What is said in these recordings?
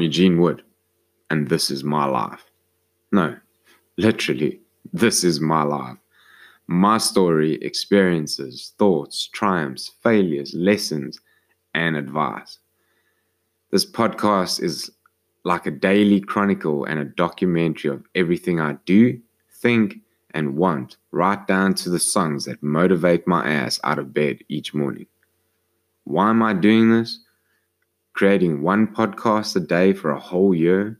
I'm Eugene Wood, and this is my life. No, literally, this is my life. My story, experiences, thoughts, triumphs, failures, lessons, and advice. This podcast is like a daily chronicle and a documentary of everything I do, think, and want, right down to the songs that motivate my ass out of bed each morning. Why am I doing this? Creating one podcast a day for a whole year?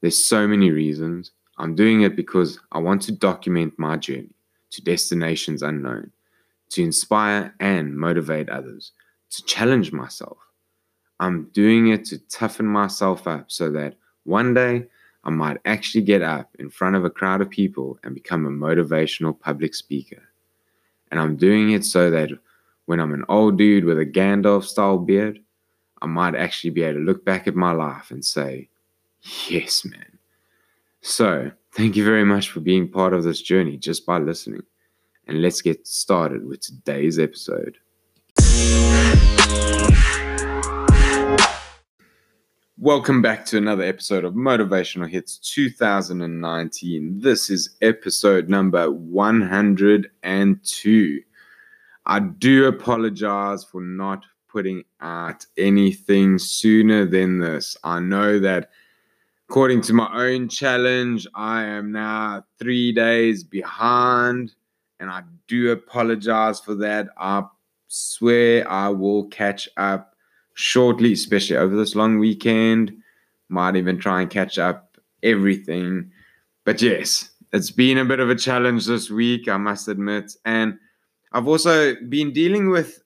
There's so many reasons. I'm doing it because I want to document my journey to destinations unknown, to inspire and motivate others, to challenge myself. I'm doing it to toughen myself up so that one day I might actually get up in front of a crowd of people and become a motivational public speaker. And I'm doing it so that when I'm an old dude with a Gandalf style beard, I might actually be able to look back at my life and say, yes, man. So, thank you very much for being part of this journey just by listening. And let's get started with today's episode. Welcome back to another episode of Motivational Hits 2019. This is episode number 102. I do apologize for not putting out anything sooner than this. I know that according to my own challenge, I am now three days behind, and I do apologize for that. I swear I will catch up shortly, especially over this long weekend. Might even try and catch up everything. But yes, it's been a bit of a challenge this week, I must admit. And I've also been dealing with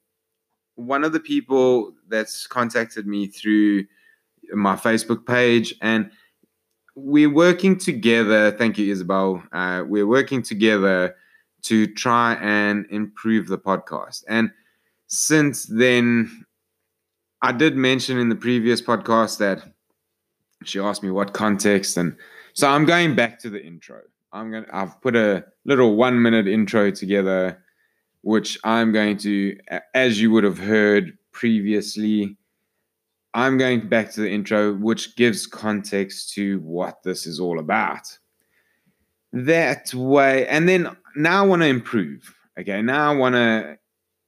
one of the people that's contacted me through my Facebook page, and we're working together. Thank you, Isabel. Uh, we're working together to try and improve the podcast. And since then, I did mention in the previous podcast that she asked me what context, and so I'm going back to the intro. I'm to I've put a little one minute intro together, which I'm going to, as you would have heard previously, I'm going back to the intro, which gives context to what this is all about. That way, and then now I want to improve. Okay, now I want to.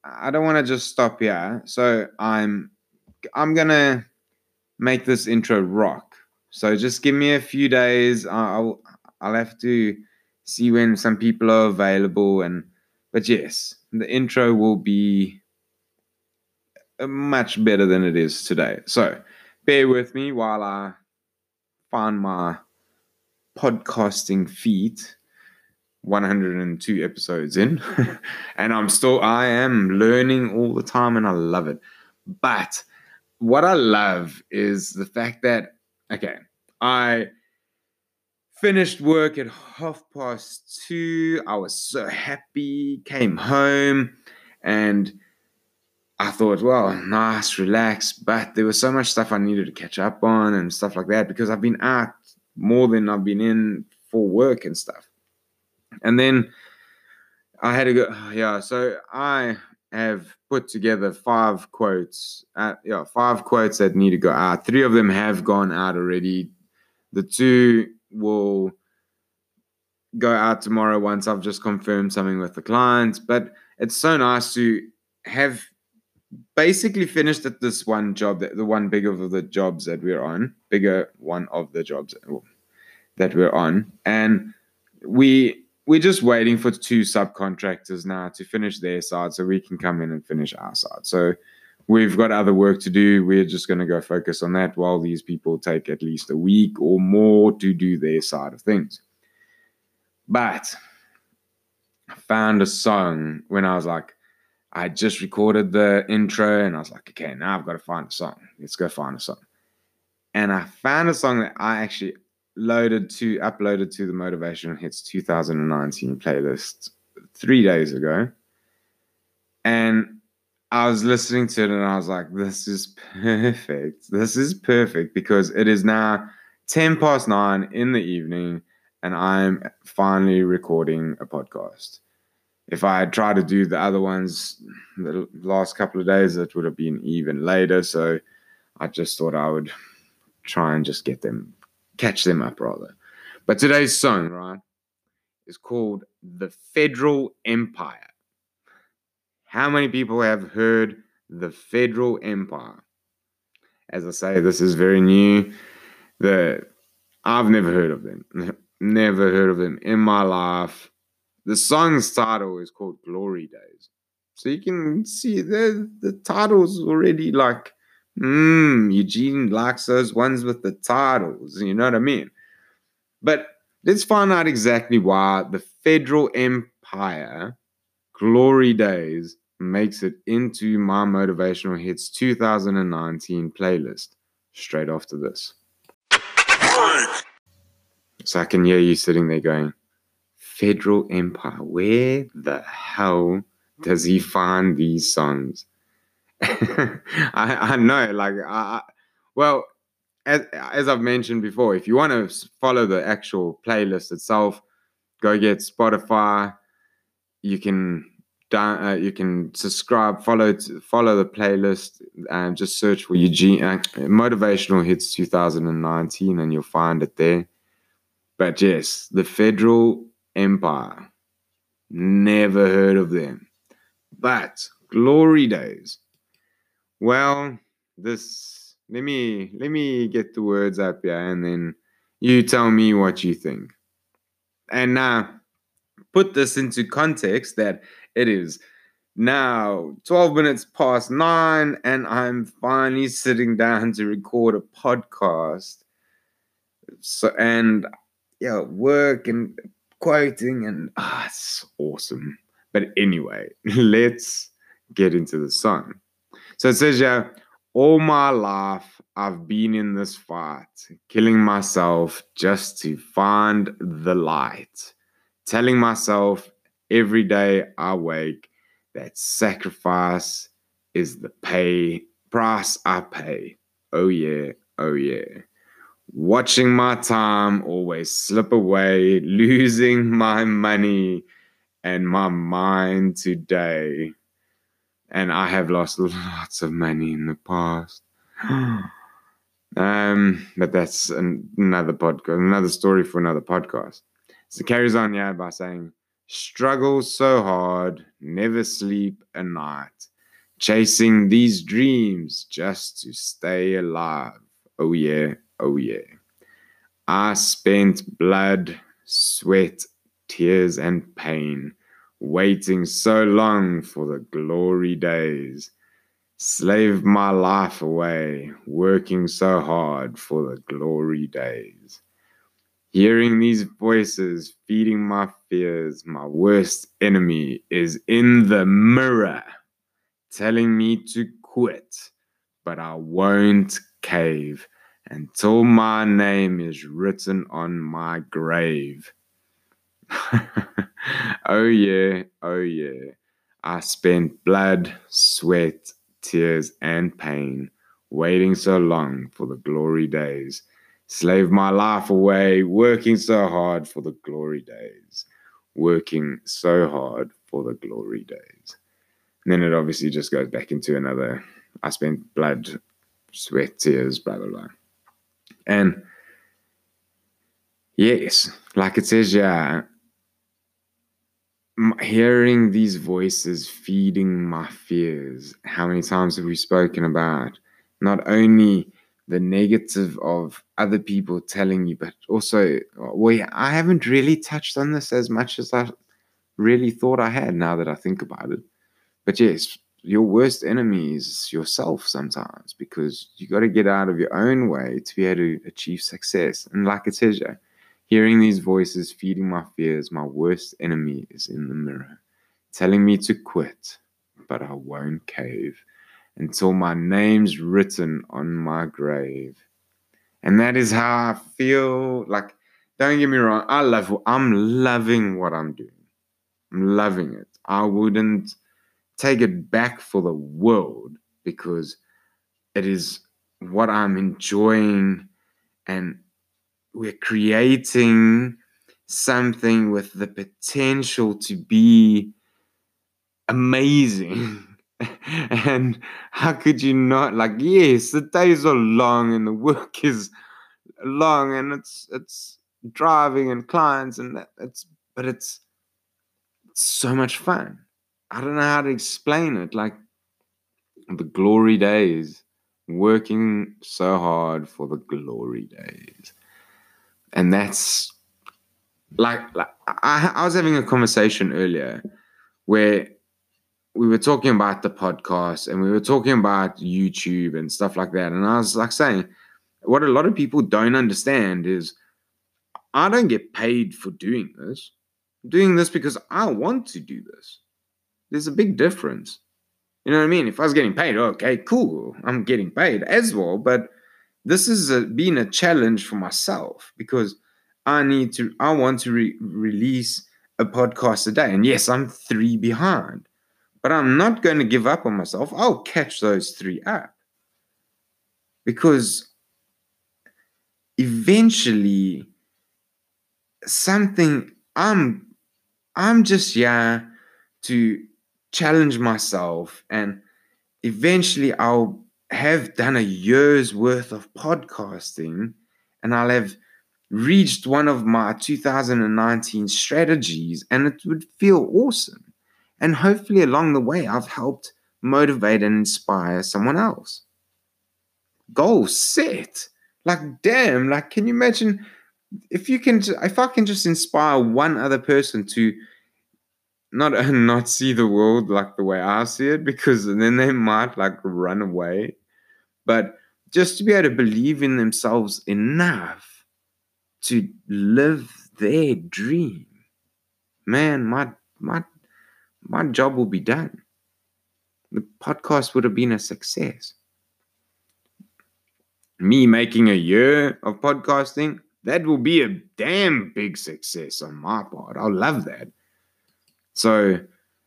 I don't want to just stop here. So I'm I'm gonna make this intro rock. So just give me a few days. I'll I'll have to see when some people are available and but yes, the intro will be uh, much better than it is today. So bear with me while I find my podcasting feet 102 episodes in and i'm still i am learning all the time and i love it but what I love is the fact that, okay, I finished work at half past two. I was so happy, came home, and I thought, well, nice, relax. But there was so much stuff I needed to catch up on and stuff like that because I've been out more than I've been in for work and stuff. And then I had to go, yeah, so I have put together five quotes. Uh, yeah, five quotes that need to go out. Three of them have gone out already. The two will go out tomorrow once I've just confirmed something with the clients. But it's so nice to have basically finished at this one job, the one bigger of the jobs that we're on, bigger one of the jobs that we're on, and we we're just waiting for two subcontractors now to finish their side so we can come in and finish our side. So we've got other work to do. We're just going to go focus on that while these people take at least a week or more to do their side of things. But I found a song when I was like, I just recorded the intro and I was like, okay, now I've got to find a song. Let's go find a song. And I found a song that I actually loaded to uploaded to the Motivational Hits 2019 playlist three days ago. And I was listening to it and I was like, this is perfect. This is perfect because it is now 10 past nine in the evening and I'm finally recording a podcast. If I had tried to do the other ones the last couple of days, it would have been even later. So I just thought I would try and just get them, catch them up rather. But today's song, right, is called The Federal Empire. How many people have heard The Federal Empire? As I say, this is very new. The I've never heard of them. Never heard of them in my life. The song's title is called Glory Days. So you can see the the title's already like, hmm, Eugene likes those ones with the titles. You know what I mean? But let's find out exactly why the Federal Empire Glory Days makes it into my motivational hits 2019 playlist straight after this. So I can hear you sitting there going, Federal Empire, where the hell does he find these songs? I, I know, like, I, well, as, as I've mentioned before, if you want to follow the actual playlist itself, go get Spotify. You can down, uh, you can subscribe, follow follow the playlist, and just search for Eugene uh, Motivational Hits 2019, and you'll find it there. But yes, the Federal Empire. Never heard of them. But glory days. Well, this let me let me get the words up here and then you tell me what you think. And now put this into context that it is now 12 minutes past nine, and I'm finally sitting down to record a podcast. So, and yeah, work and quoting, and ah, it's awesome. But anyway, let's get into the song. So it says, yeah, all my life I've been in this fight, killing myself just to find the light, telling myself every day I wake that sacrifice is the pay price I pay. Oh yeah, oh yeah. Watching my time always slip away, losing my money and my mind today. And I have lost lots of money in the past. um, but that's another podcast, another story for another podcast. So carries on, yeah, by saying, struggle so hard, never sleep a night, chasing these dreams just to stay alive. Oh, yeah, oh, yeah. I spent blood, sweat, tears, and pain, waiting so long for the glory days. Slaved my life away, working so hard for the glory days. Hearing these voices feeding my fears, my worst enemy is in the mirror, telling me to quit, but I won't cave until my name is written on my grave. oh, yeah, oh, yeah. I spent blood, sweat, tears, and pain waiting so long for the glory days Slave my life away, working so hard for the glory days. Working so hard for the glory days. And then it obviously just goes back into another I spent blood, sweat, tears, blah, blah, blah. And yes, like it says, yeah, hearing these voices feeding my fears. How many times have we spoken about not only the negative of other people telling you, but also, well, I haven't really touched on this as much as I really thought I had now that I think about it. But yes, your worst enemy is yourself sometimes because you got to get out of your own way to be able to achieve success. And like it says, yeah, hearing these voices feeding my fears, my worst enemy is in the mirror, telling me to quit, but I won't cave until my name's written on my grave. And that is how I feel. Like, don't get me wrong, I love I'm loving what I'm doing. I'm loving it. I wouldn't take it back for the world because it is what I'm enjoying and we're creating something with the potential to be amazing. and how could you not? Like yes the days are long and the work is long and it's it's driving and clients and that, it's but it's, it's so much fun. I don't know how to explain it. Like the glory days working so hard for the glory days. And that's like, like I, I was having a conversation earlier where we were talking about the podcast and we were talking about YouTube and stuff like that. And I was like saying, what a lot of people don't understand is I don't get paid for doing this. I'm doing this because I want to do this. There's a big difference. You know what I mean? If I was getting paid, okay, cool. I'm getting paid as well. But this has been a challenge for myself because I need to, I want to re- release a podcast a day. And yes, I'm three behind, but I'm not going to give up on myself. I'll catch those three up because eventually something I'm I'm just yeah to challenge myself and eventually I'll have done a year's worth of podcasting and I'll have reached one of my 2019 strategies and it would feel awesome. And hopefully, along the way, I've helped motivate and inspire someone else. Goal set. Like, damn, like, can you imagine if you can, if I can just inspire one other person to not not see the world like the way I see it, because then they might like run away, but just to be able to believe in themselves enough to live their dream, man, my my my job will be done. The podcast would have been a success. Me making a year of podcasting, that will be a damn big success on my part. I'll love that. So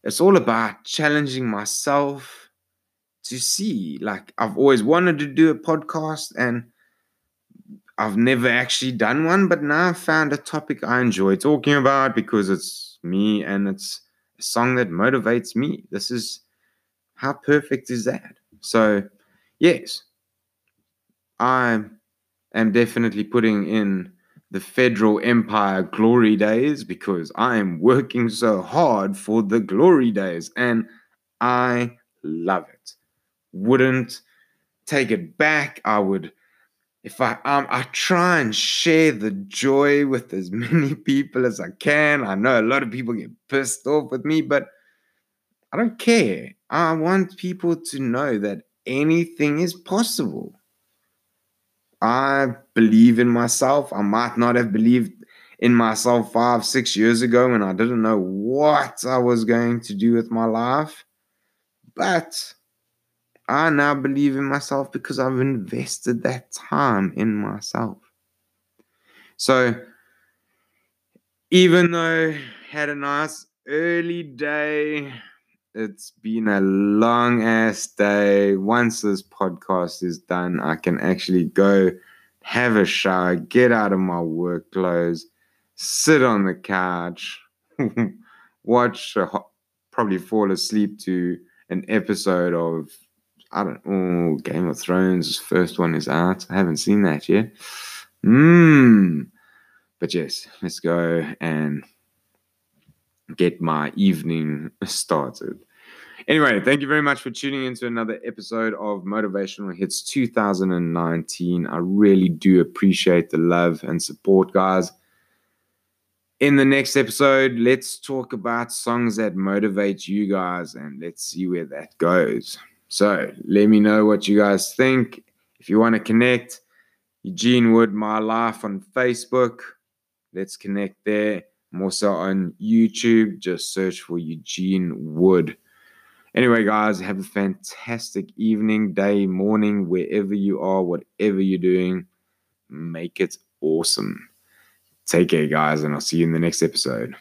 it's all about challenging myself to see. Like, I've always wanted to do a podcast and I've never actually done one, but now I've found a topic I enjoy talking about because it's me and it's a song that motivates me. This is how perfect is that? So, yes, I am definitely putting in the Federal Empire glory days because I am working so hard for the glory days and I love it. Wouldn't take it back. I would if I um I try and share the joy with as many people as I can. I know a lot of people get pissed off with me, but I don't care. I want people to know that anything is possible. I believe in myself. I might not have believed in myself five, six years ago when I didn't know what I was going to do with my life. But I now believe in myself because I've invested that time in myself. So, even though I had a nice early day, it's been a long ass day. Once this podcast is done, I can actually go have a shower, get out of my work clothes, sit on the couch, watch, probably fall asleep to an episode of I don't. Oh, Game of Thrones first one is out. I haven't seen that yet. Mmm. But yes, let's go and get my evening started. Anyway, thank you very much for tuning into another episode of Motivational Hits 2019. I really do appreciate the love and support, guys. In the next episode, let's talk about songs that motivate you guys and let's see where that goes. So let me know what you guys think. If you want to connect, Eugene Wood, My Life on Facebook. Let's connect there. I'm also on YouTube. Just search for Eugene Wood. Anyway, guys, have a fantastic evening, day, morning, wherever you are, whatever you're doing. Make it awesome. Take care, guys, and I'll see you in the next episode.